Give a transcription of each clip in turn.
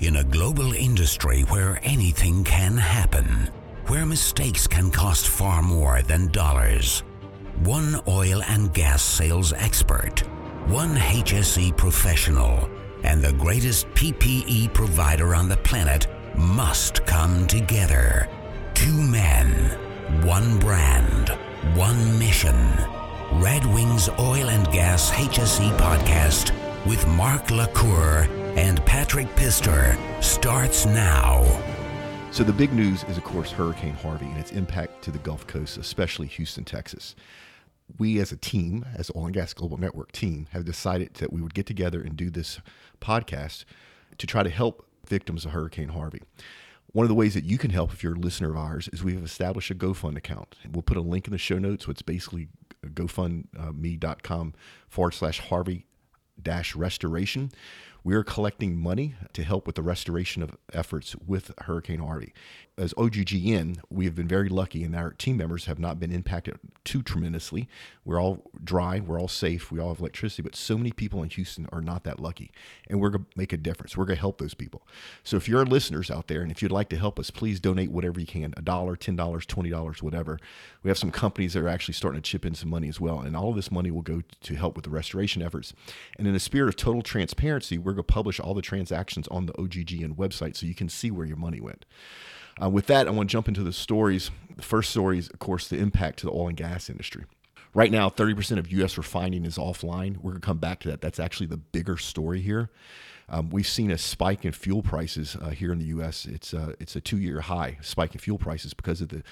In a global industry where anything can happen, where mistakes can cost far more than dollars, one oil and gas sales expert, one HSE professional, and the greatest PPE provider on the planet must come together. Two men, one brand, one mission. Red Wings Oil and Gas HSE podcast with Mark LaCour and Patrick Pister starts now. So, the big news is, of course, Hurricane Harvey and its impact to the Gulf Coast, especially Houston, Texas. We, as a team, as the Oil and Gas Global Network team, have decided that we would get together and do this podcast to try to help victims of Hurricane Harvey. One of the ways that you can help if you're a listener of ours is we've established a GoFund account. We'll put a link in the show notes. So it's basically uh, gofundme.com forward slash Harvey dash restoration. We are collecting money to help with the restoration of efforts with Hurricane Harvey. As OGGN, we have been very lucky, and our team members have not been impacted too tremendously. We're all dry, we're all safe, we all have electricity, but so many people in Houston are not that lucky, and we're going to make a difference. We're going to help those people. So if you're listeners out there, and if you'd like to help us, please donate whatever you can a dollar, $10, $20, whatever. We have some companies that are actually starting to chip in some money as well, and all of this money will go to help with the restoration efforts. And in the spirit of total transparency, we're going to publish all the transactions on the OGGN website so you can see where your money went. Uh, with that, I want to jump into the stories. The first story is, of course, the impact to the oil and gas industry. Right now, 30% of U.S. refining is offline. We're going to come back to that. That's actually the bigger story here. Um, we've seen a spike in fuel prices uh, here in the U.S. It's uh, it's a two-year high spike in fuel prices because of the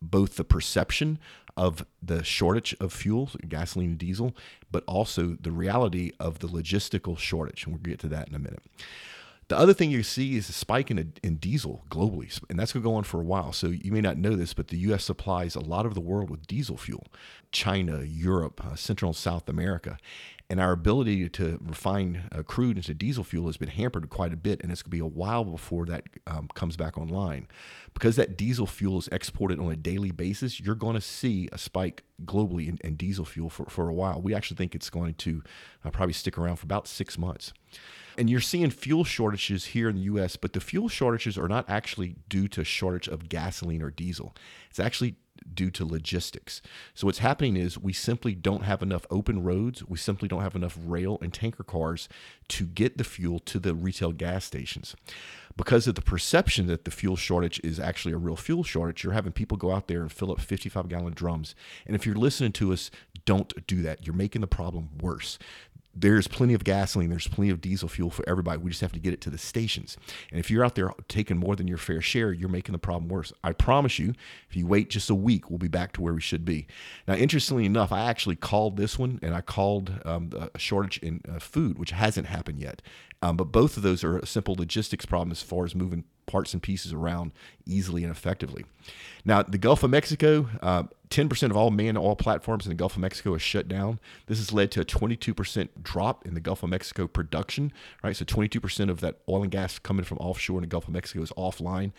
both the perception of the shortage of fuel, gasoline and diesel, but also the reality of the logistical shortage. And we'll get to that in a minute. The other thing you see is a spike in, in diesel globally, and that's going to go on for a while. So you may not know this, but the U.S. supplies a lot of the world with diesel fuel China, Europe, uh, Central and South America. And our ability to refine uh, crude into diesel fuel has been hampered quite a bit, and it's going to be a while before that um, comes back online. Because that diesel fuel is exported on a daily basis, you're going to see a spike globally in, in diesel fuel for, for a while. We actually think it's going to uh, probably stick around for about six months. And you're seeing fuel shortages here in the US, but the fuel shortages are not actually due to shortage of gasoline or diesel. It's actually due to logistics. So what's happening is we simply don't have enough open roads, we simply don't have enough rail and tanker cars to get the fuel to the retail gas stations. Because of the perception that the fuel shortage is actually a real fuel shortage, you're having people go out there and fill up 55 gallon drums. And if you're listening to us, don't do that. You're making the problem worse there's plenty of gasoline, there's plenty of diesel fuel for everybody. We just have to get it to the stations. And if you're out there taking more than your fair share, you're making the problem worse. I promise you, if you wait just a week, we'll be back to where we should be. Now, interestingly enough, I actually called this one and I called um, a shortage in uh, food, which hasn't happened yet. Um, but both of those are a simple logistics problem as far as moving parts and pieces around easily and effectively. Now, the Gulf of Mexico, uh, 10% of all manned oil platforms in the Gulf of Mexico is shut down. This has led to a 22% drop in the Gulf of Mexico production, right? So 22% of that oil and gas coming from offshore in the Gulf of Mexico is offline.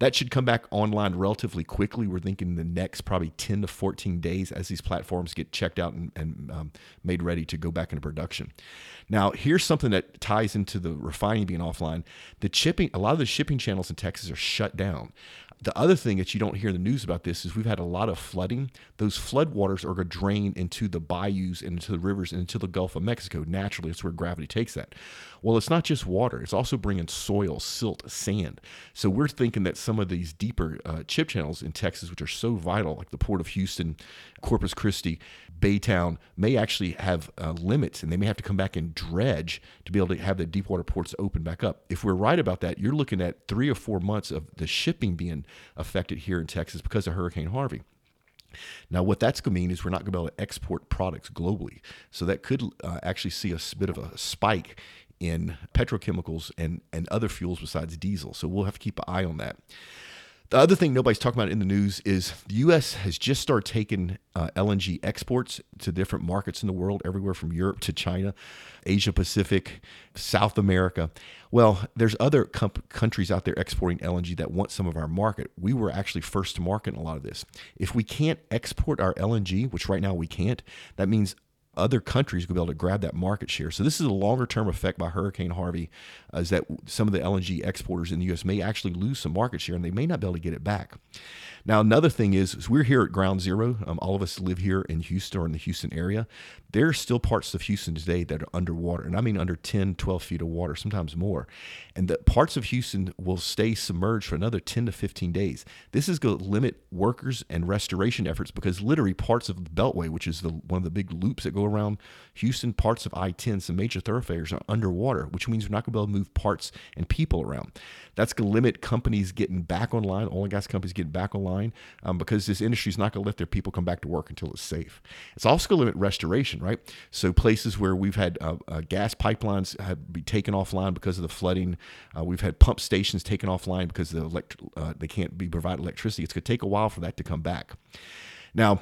That should come back online relatively quickly. We're thinking the next probably 10 to 14 days as these platforms get checked out and, and um, made ready to go back into production. Now, here's something that ties into the refining being offline. The shipping, a lot of the shipping channels in Texas are shut down. The other thing that you don't hear in the news about this is we've had a lot of flooding. Those floodwaters are going to drain into the bayous and into the rivers and into the Gulf of Mexico. Naturally, it's where gravity takes that. Well, it's not just water, it's also bringing soil, silt, sand. So we're thinking that some of these deeper uh, ship channels in Texas, which are so vital, like the Port of Houston, Corpus Christi, Baytown, may actually have uh, limits and they may have to come back and dredge to be able to have the deep water ports open back up. If we're right about that, you're looking at three or four months of the shipping being affected here in Texas because of Hurricane Harvey. Now, what that's going to mean is we're not going to be able to export products globally. So that could uh, actually see a bit of a spike in petrochemicals and, and other fuels besides diesel. So we'll have to keep an eye on that. The other thing nobody's talking about in the news is the U.S. has just started taking uh, LNG exports to different markets in the world, everywhere from Europe to China, Asia Pacific, South America. Well, there's other com- countries out there exporting LNG that want some of our market. We were actually first to market in a lot of this. If we can't export our LNG, which right now we can't, that means other countries will be able to grab that market share. So this is a longer term effect by Hurricane Harvey, uh, is that some of the LNG exporters in the U.S. may actually lose some market share and they may not be able to get it back. Now, another thing is, is we're here at Ground Zero. Um, all of us live here in Houston or in the Houston area. There are still parts of Houston today that are underwater, and I mean under 10, 12 feet of water, sometimes more. And the parts of Houston will stay submerged for another 10 to 15 days. This is going to limit workers and restoration efforts because literally parts of the Beltway, which is the one of the big loops that go around Houston, parts of I-10, some major thoroughfares are underwater, which means we're not going to be able to move parts and people around. That's going to limit companies getting back online, oil and gas companies getting back online, um, because this industry is not going to let their people come back to work until it's safe. It's also going to limit restoration, right? So places where we've had uh, uh, gas pipelines have be taken offline because of the flooding, uh, we've had pump stations taken offline because the elect- uh, they can't be provided electricity. It's going to take a while for that to come back. Now,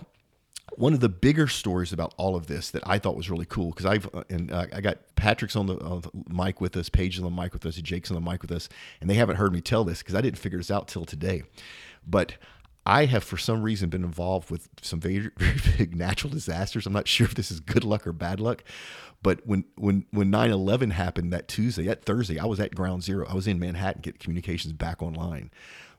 one of the bigger stories about all of this that I thought was really cool because I've uh, and uh, I got Patrick's on the, on the, mic with us, Paige on the mic with us, Jake's on the mic with us, and they haven't heard me tell this because I didn't figure this out till today. But I have for some reason been involved with some very, very big natural disasters. I'm not sure if this is good luck or bad luck, but when when when 9/11 happened that Tuesday, that Thursday, I was at Ground Zero. I was in Manhattan, get communications back online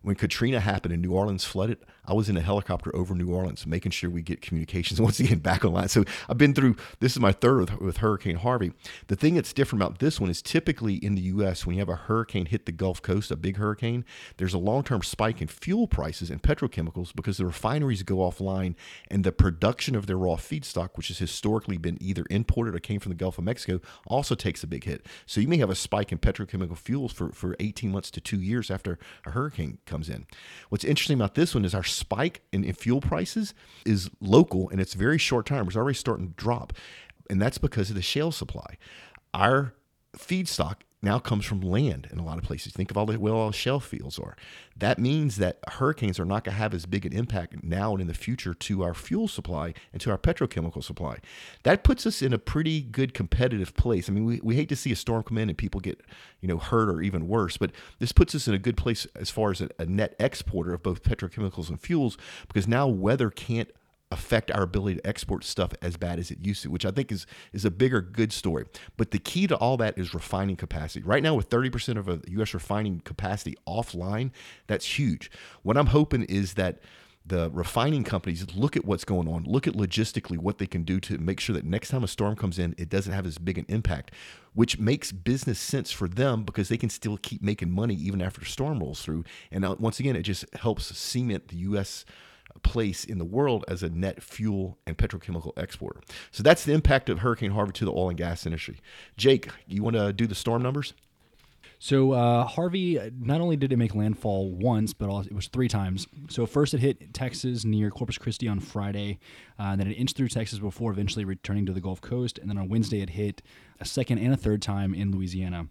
when Katrina happened and New Orleans flooded, I was in a helicopter over New Orleans making sure we get communications once again back online. So I've been through this is my third with, with, Hurricane Harvey. The thing that's different about this one is typically in the U.S. when you have a hurricane hit the Gulf Coast, a big hurricane, there's a long-term spike in fuel prices and petrochemicals because the refineries go offline and the production of their raw feedstock, which has historically been either imported or came from the Gulf of Mexico, also takes a big hit. So you may have a spike in petrochemical fuels for, for 18 months to two years after a hurricane comes in. What's interesting about this one is our spike in, in fuel prices is local and it's very short term. It's already starting to drop. And that's because of the shale supply. Our feedstock now comes from land in a lot of places. Think of all the well all shale fields are. That means that hurricanes are not going to have as big an impact now and in the future to our fuel supply and to our petrochemical supply. That puts us in a pretty good competitive place. I mean, we, we hate to see a storm come in and people get, you know, hurt or even worse, but this puts us in a good place as far as a, a net exporter of both petrochemicals and fuels because now weather can't affect our ability to export stuff as bad as it used to, which I think is is a bigger good story. But the key to all that is refining capacity. Right now, with 30% of a U.S. refining capacity offline, that's huge. What I'm hoping is that the refining companies look at what's going on, look at logistically what they can do to make sure that next time a storm comes in, it doesn't have as big an impact, which makes business sense for them because they can still keep making money even after the storm rolls through. And uh, once again, it just helps cement the U.S place in the world as a net fuel and petrochemical exporter. So that's the impact of Hurricane Harvey to the oil and gas industry. Jake, you want to do the storm numbers? So uh, Harvey, not only did it make landfall once, but also, it was three times. So first it hit Texas near Corpus Christi on Friday, uh, then it inched through Texas before eventually returning to the Gulf Coast, and then on Wednesday it hit a second and a third time in Louisiana.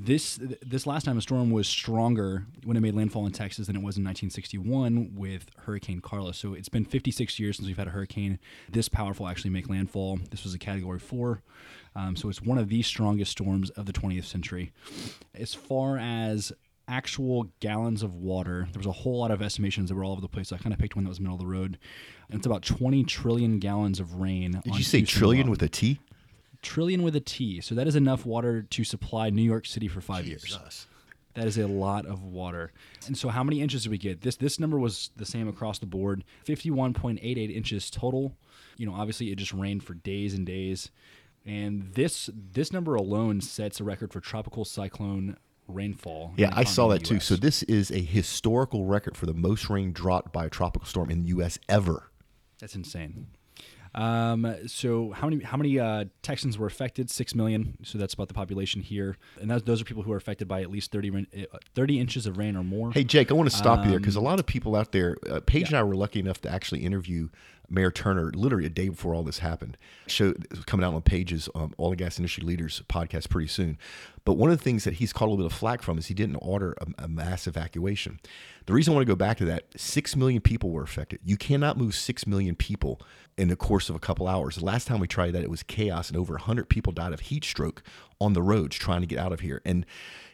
This this last time a storm was stronger when it made landfall in Texas than it was in 1961 with Hurricane Carla. So it's been 56 years since we've had a hurricane this powerful actually make landfall. This was a Category Four, um, so it's one of the strongest storms of the 20th century. As far as actual gallons of water. There was a whole lot of estimations that were all over the place. So I kind of picked one that was middle of the road. And it's about 20 trillion gallons of rain. Did you say Houston trillion alone. with a T? Trillion with a T. So that is enough water to supply New York City for five Jesus. years. That is a lot of water. And so how many inches did we get? This this number was the same across the board. 51.88 inches total. You know, obviously it just rained for days and days. And this this number alone sets a record for tropical cyclone rainfall. Yeah, I saw that too. So this is a historical record for the most rain dropped by a tropical storm in the US ever. That's insane. Um, so how many how many uh, Texans were affected? Six million. So that's about the population here, and that, those are people who are affected by at least 30, uh, 30 inches of rain or more. Hey Jake, I want to stop um, you there because a lot of people out there. Uh, Paige yeah. and I were lucky enough to actually interview Mayor Turner literally a day before all this happened. Show coming out on Paige's um, Oil and Gas Industry Leaders podcast pretty soon. But one of the things that he's caught a little bit of flack from is he didn't order a, a mass evacuation. The reason I want to go back to that, six million people were affected. You cannot move six million people in the course of a couple hours. The last time we tried that, it was chaos, and over 100 people died of heat stroke on the roads trying to get out of here. And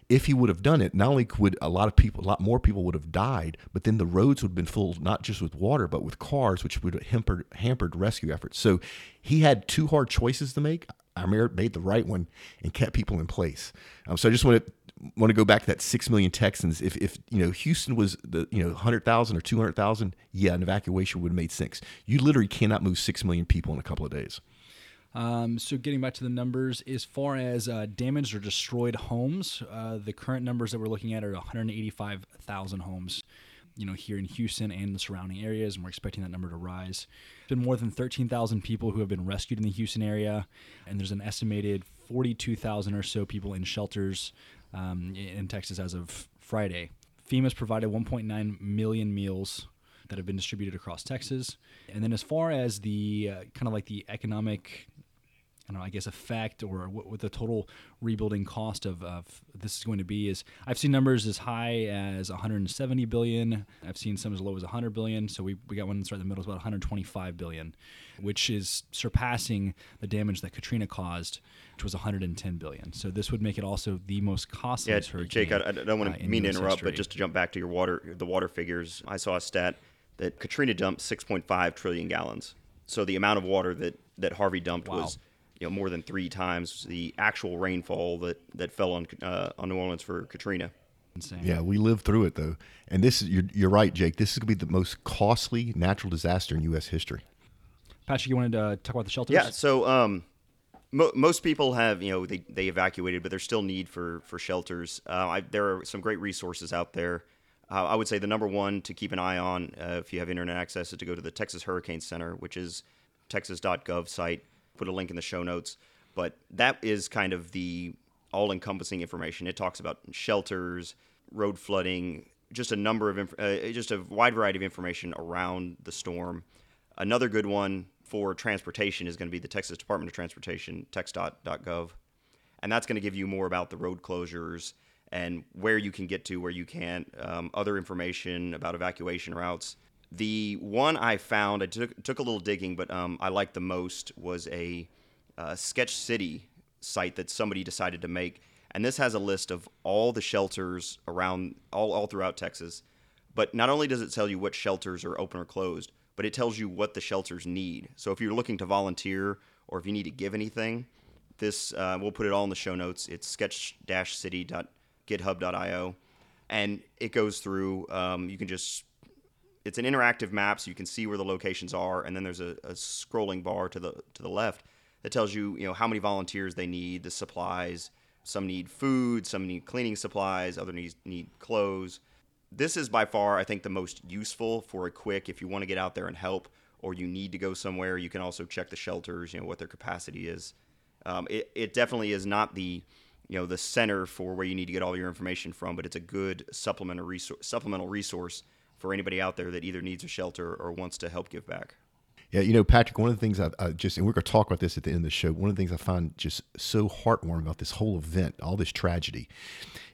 if he would have done it, not only would a lot of people, a lot more people would have died, but then the roads would have been full not just with water, but with cars, which would have hampered, hampered rescue efforts. So he had two hard choices to make. Amir made the right one and kept people in place. Um, so I just want to want to go back to that six million Texans. If if you know Houston was the you know hundred thousand or two hundred thousand, yeah, an evacuation would have made sense. You literally cannot move six million people in a couple of days. Um, so getting back to the numbers, as far as uh, damaged or destroyed homes, uh, the current numbers that we're looking at are 185,000 homes. You know, here in Houston and the surrounding areas, and we're expecting that number to rise. There's been more than 13,000 people who have been rescued in the Houston area, and there's an estimated 42,000 or so people in shelters um, in Texas as of Friday. FEMA's provided 1.9 million meals that have been distributed across Texas. And then as far as the uh, kind of like the economic I don't know, I guess effect or what, what the total rebuilding cost of, of this is going to be is I've seen numbers as high as 170 billion. I've seen some as low as 100 billion. So we, we got one that's right in the middle, it's about 125 billion, which is surpassing the damage that Katrina caused, which was 110 billion. So this would make it also the most costly yeah, hurricane. Jake, I, I don't want to uh, mean to interrupt, history. but just to jump back to your water, the water figures, I saw a stat that Katrina dumped 6.5 trillion gallons. So the amount of water that, that Harvey dumped Wow. was you know more than three times the actual rainfall that, that fell on uh, on New Orleans for Katrina. Insane. Yeah, we lived through it though, and this is you're, you're right, Jake. This is going to be the most costly natural disaster in U.S. history. Patrick, you wanted to talk about the shelters? Yeah. So um, mo- most people have you know they, they evacuated, but there's still need for for shelters. Uh, I, there are some great resources out there. Uh, I would say the number one to keep an eye on uh, if you have internet access is to go to the Texas Hurricane Center, which is texas.gov site. Put a link in the show notes. But that is kind of the all encompassing information. It talks about shelters, road flooding, just a number of, inf- uh, just a wide variety of information around the storm. Another good one for transportation is going to be the Texas Department of Transportation, tex.gov. And that's going to give you more about the road closures and where you can get to, where you can't, um, other information about evacuation routes. The one I found, I took, took a little digging, but um, I liked the most was a uh, Sketch City site that somebody decided to make. And this has a list of all the shelters around, all, all throughout Texas. But not only does it tell you what shelters are open or closed, but it tells you what the shelters need. So if you're looking to volunteer or if you need to give anything, this uh, we'll put it all in the show notes. It's sketch-city.github.io, and it goes through. Um, you can just it's an interactive map, so you can see where the locations are, and then there's a, a scrolling bar to the to the left that tells you you know how many volunteers they need, the supplies. Some need food, some need cleaning supplies, other need need clothes. This is by far, I think, the most useful for a quick if you want to get out there and help, or you need to go somewhere. You can also check the shelters, you know what their capacity is. Um, it, it definitely is not the you know the center for where you need to get all your information from, but it's a good supplemental resource, supplemental resource for anybody out there that either needs a shelter or wants to help give back. Yeah, you know, Patrick, one of the things I, I just, and we're going to talk about this at the end of the show. One of the things I find just so heartwarming about this whole event, all this tragedy,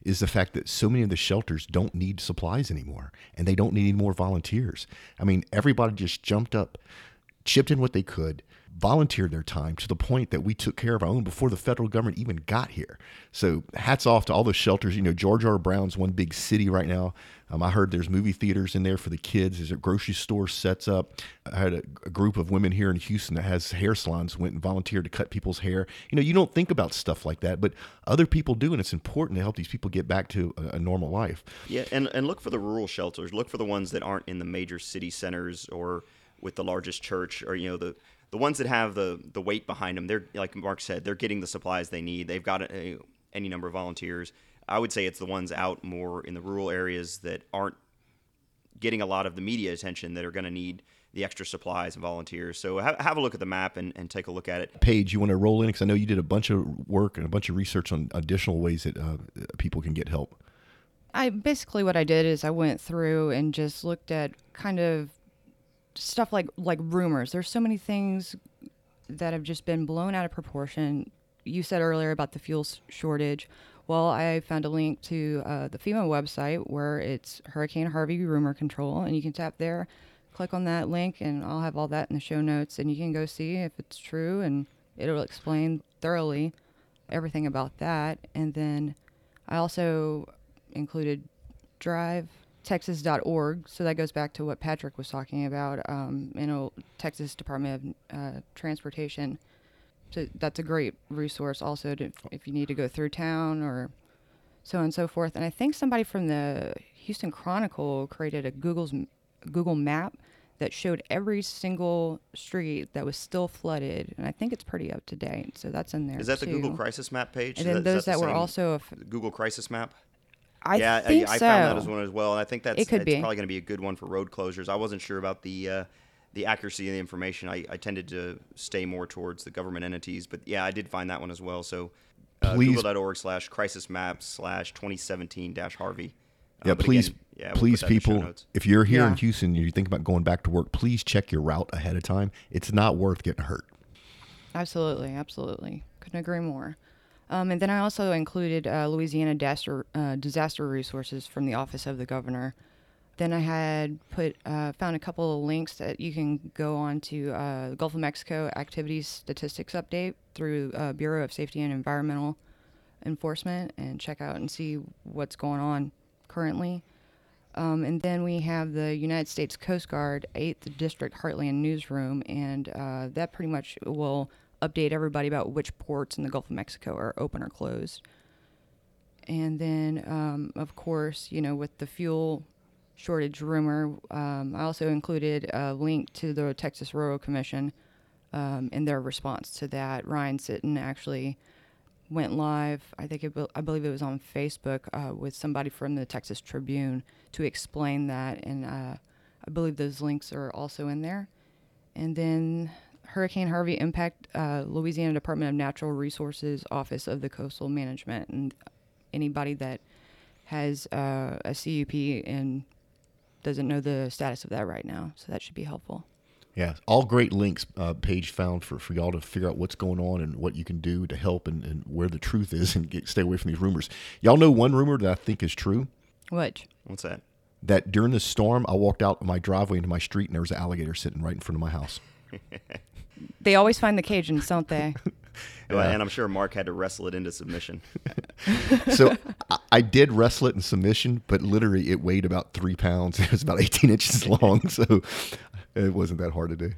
is the fact that so many of the shelters don't need supplies anymore and they don't need any more volunteers. I mean, everybody just jumped up, chipped in what they could, volunteered their time to the point that we took care of our own before the federal government even got here. So hats off to all those shelters. You know, George R. Brown's one big city right now. Um, I heard there's movie theaters in there for the kids. There's a grocery store sets up. I had a, a group of women here in Houston that has hair salons went and volunteered to cut people's hair. You know, you don't think about stuff like that, but other people do, and it's important to help these people get back to a, a normal life. Yeah, and, and look for the rural shelters. Look for the ones that aren't in the major city centers or with the largest church or, you know, the the ones that have the the weight behind them. They're like Mark said, they're getting the supplies they need. They've got a, any number of volunteers. I would say it's the ones out more in the rural areas that aren't getting a lot of the media attention that are going to need the extra supplies and volunteers. So have, have a look at the map and, and take a look at it. Paige, you want to roll in? Because I know you did a bunch of work and a bunch of research on additional ways that uh, people can get help. I basically what I did is I went through and just looked at kind of stuff like like rumors. There's so many things that have just been blown out of proportion. You said earlier about the fuel shortage. Well, I found a link to uh, the FEMA website where it's Hurricane Harvey rumor control, and you can tap there, click on that link, and I'll have all that in the show notes, and you can go see if it's true, and it'll explain thoroughly everything about that. And then I also included Drive texas.org so that goes back to what patrick was talking about um, you know texas department of uh, transportation so that's a great resource also to, if you need to go through town or so on and so forth and i think somebody from the houston chronicle created a google's google map that showed every single street that was still flooded and i think it's pretty up to date so that's in there Is that the. Google Crisis Map page? and Is then that- is those that that, the were also a f- Google Crisis Map. I yeah, think I, I so. found that as one as well. And I think that's It could it's be. probably going to be a good one for road closures. I wasn't sure about the uh, the accuracy of the information. I, I tended to stay more towards the government entities, but yeah, I did find that one as well. So uh, Please- google.org slash crisis map slash 2017 dash Harvey. Uh, Yeah, but please, again, yeah, we'll please, that in the show people, if you're here in Houston and you think about going back to work, please check your route ahead of time. It's not worth getting hurt. Absolutely, absolutely. Couldn't agree more. Um, and then I also included uh, Louisiana disaster, uh, disaster resources from the Office of the Governor. Then I had put uh, found a couple of links that you can go on to uh, Gulf of Mexico activities statistics update through uh, Bureau of Safety and Environmental Enforcement and check out and see what's going on currently. Um, and then we have the United States Coast Guard 8th District Heartland Newsroom, and uh, that pretty much will update everybody about which ports in the Gulf of Mexico are open or closed. And then, um, of course, you know, with the fuel shortage rumor, um, I also included a link to the Texas Railroad Commission um, in their response to that. Ryan Sitton actually went live. I think it, I believe it was on Facebook uh, with somebody from the Texas Tribune to explain that, and uh, I believe those links are also in there. And then Hurricane Harvey impact uh, Louisiana Department of Natural Resources Office of the Coastal Management, and anybody that has uh, a CUP and doesn't know the status of that right now, so that should be helpful. Yeah, all great links uh, Paige found for, for y'all to figure out what's going on and what you can do to help and, and where the truth is and get, stay away from these rumors. Y'all know one rumor that I think is true What? What's that? that during the storm, I walked out of my driveway into my street and there was an alligator sitting right in front of my house. they always find the Cajuns, don't they? Well, And I'm sure Mark had to wrestle it into submission. So I, I did wrestle it in submission, but literally it weighed about three pounds. It was about 18 inches long, so it wasn't that hard to do.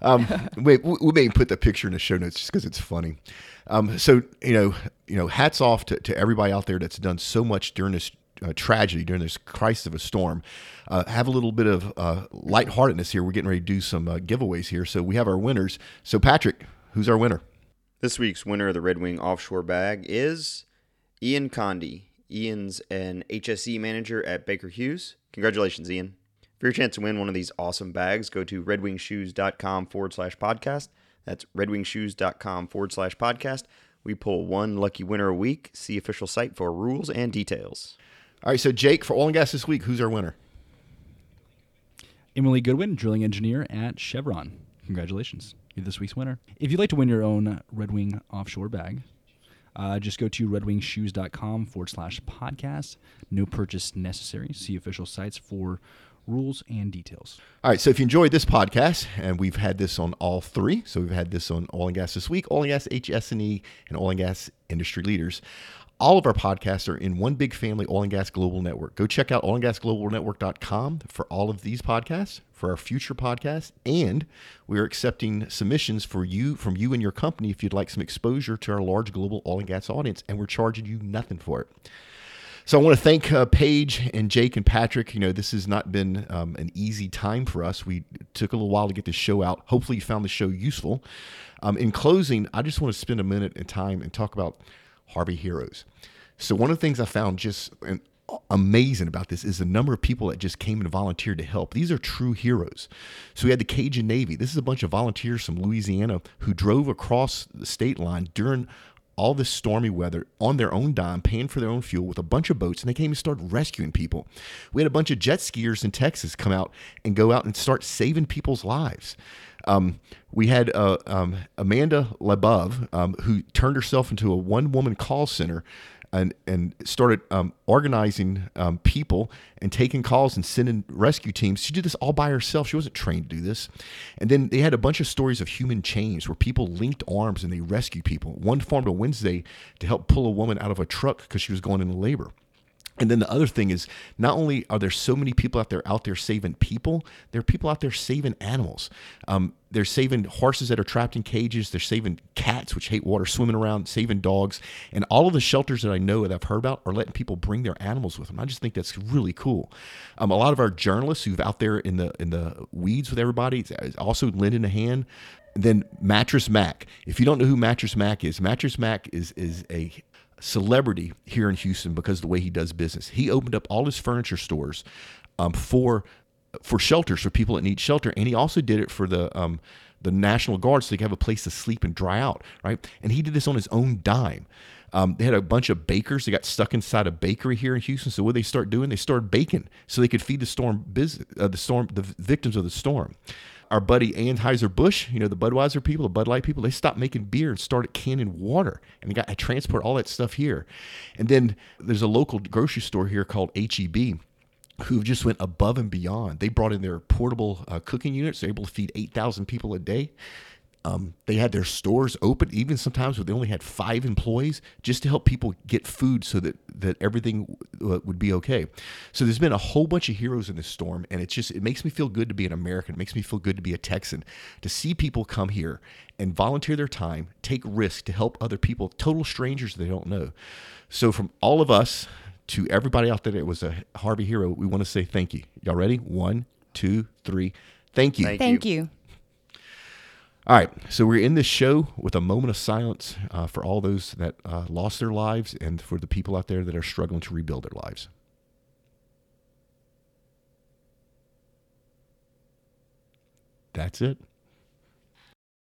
Um, we, we may put the picture in the show notes just because it's funny. Um, so you know, you know, hats off to, to everybody out there that's done so much during this uh, tragedy, during this crisis of a storm. Uh, have a little bit of uh, lightheartedness here. We're getting ready to do some uh, giveaways here, so we have our winners. So Patrick, who's our winner? This week's winner of the Red Wing Offshore Bag is Ian Condi. Ian's an HSE manager at Baker Hughes. Congratulations, Ian. For your chance to win one of these awesome bags, go to redwingshoes.com forward slash podcast. That's redwingshoes.com forward slash podcast. We pull one lucky winner a week. See official site for rules and details. All right, so Jake for oil and gas this week, who's our winner? Emily Goodwin, drilling engineer at Chevron. Congratulations. You're this week's winner. If you'd like to win your own Red Wing offshore bag, uh, just go to redwingshoes.com forward slash podcast. No purchase necessary. See official sites for rules and details. All right, so if you enjoyed this podcast, and we've had this on all three, so we've had this on oil and gas this week, oil and gas HS&E, and oil and gas industry leaders. All of our podcasts are in one big family, Oil and Gas Global Network. Go check out oilandgasglobalnetwork.com for all of these podcasts, for our future podcasts, and we are accepting submissions for you from you and your company if you'd like some exposure to our large global oil and gas audience, and we're charging you nothing for it. So I want to thank uh, Paige and Jake and Patrick. You know, this has not been um, an easy time for us. We took a little while to get this show out. Hopefully, you found the show useful. Um, in closing, I just want to spend a minute in time and talk about Harvey Heroes. So one of the things I found just amazing about this is the number of people that just came and volunteered to help. These are true heroes. So we had the Cajun Navy. This is a bunch of volunteers from Louisiana who drove across the state line during all this stormy weather on their own dime, paying for their own fuel with a bunch of boats, and they came and started rescuing people. We had a bunch of jet skiers in Texas come out and go out and start saving people's lives. Um, we had uh, um, Amanda Lebov, um, who turned herself into a one woman call center and and started um, organizing um, people and taking calls and sending rescue teams. She did this all by herself. She wasn't trained to do this. And then they had a bunch of stories of human chains where people linked arms and they rescued people. One formed a Wednesday to help pull a woman out of a truck because she was going into labor. And then the other thing is, not only are there so many people out there out there saving people, there are people out there saving animals. Um, they're saving horses that are trapped in cages. They're saving cats, which hate water, swimming around, saving dogs. And all of the shelters that I know that I've heard about are letting people bring their animals with them. I just think that's really cool. Um, a lot of our journalists who've out there in the in the weeds with everybody also lending a hand. And then Mattress Mac. If you don't know who Mattress Mac is, Mattress Mac is is a celebrity here in Houston because of the way he does business. He opened up all his furniture stores um, for for shelters for people that need shelter, and he also did it for the um, the National Guard so they could have a place to sleep and dry out, right? And he did this on his own dime. Um, they had a bunch of bakers. They got stuck inside a bakery here in Houston. So what did they start doing? They started baking so they could feed the storm business, uh, the storm, the victims of the storm our buddy Anheuser Busch, you know, the Budweiser people, the Bud Light people, they stopped making beer and started canning water, and they got to transport all that stuff here. And then there's a local grocery store here called HEB who just went above and beyond. They brought in their portable uh, cooking units. They're able to feed 8,000 people a day. Um, they had their stores open, even sometimes where they only had five employees, just to help people get food so that that everything would be okay. So there's been a whole bunch of heroes in this storm, and it's just it makes me feel good to be an American. It makes me feel good to be a Texan to see people come here and volunteer their time, take risk to help other people, total strangers they don't know. So from all of us to everybody out there that was a Harvey hero, we want to say thank you. Y'all ready? One, two, three. Thank you. Thank Thank you. All right, so we're in this show with a moment of silence uh, for all those that uh, lost their lives and for the people out there that are struggling to rebuild their lives. That's it.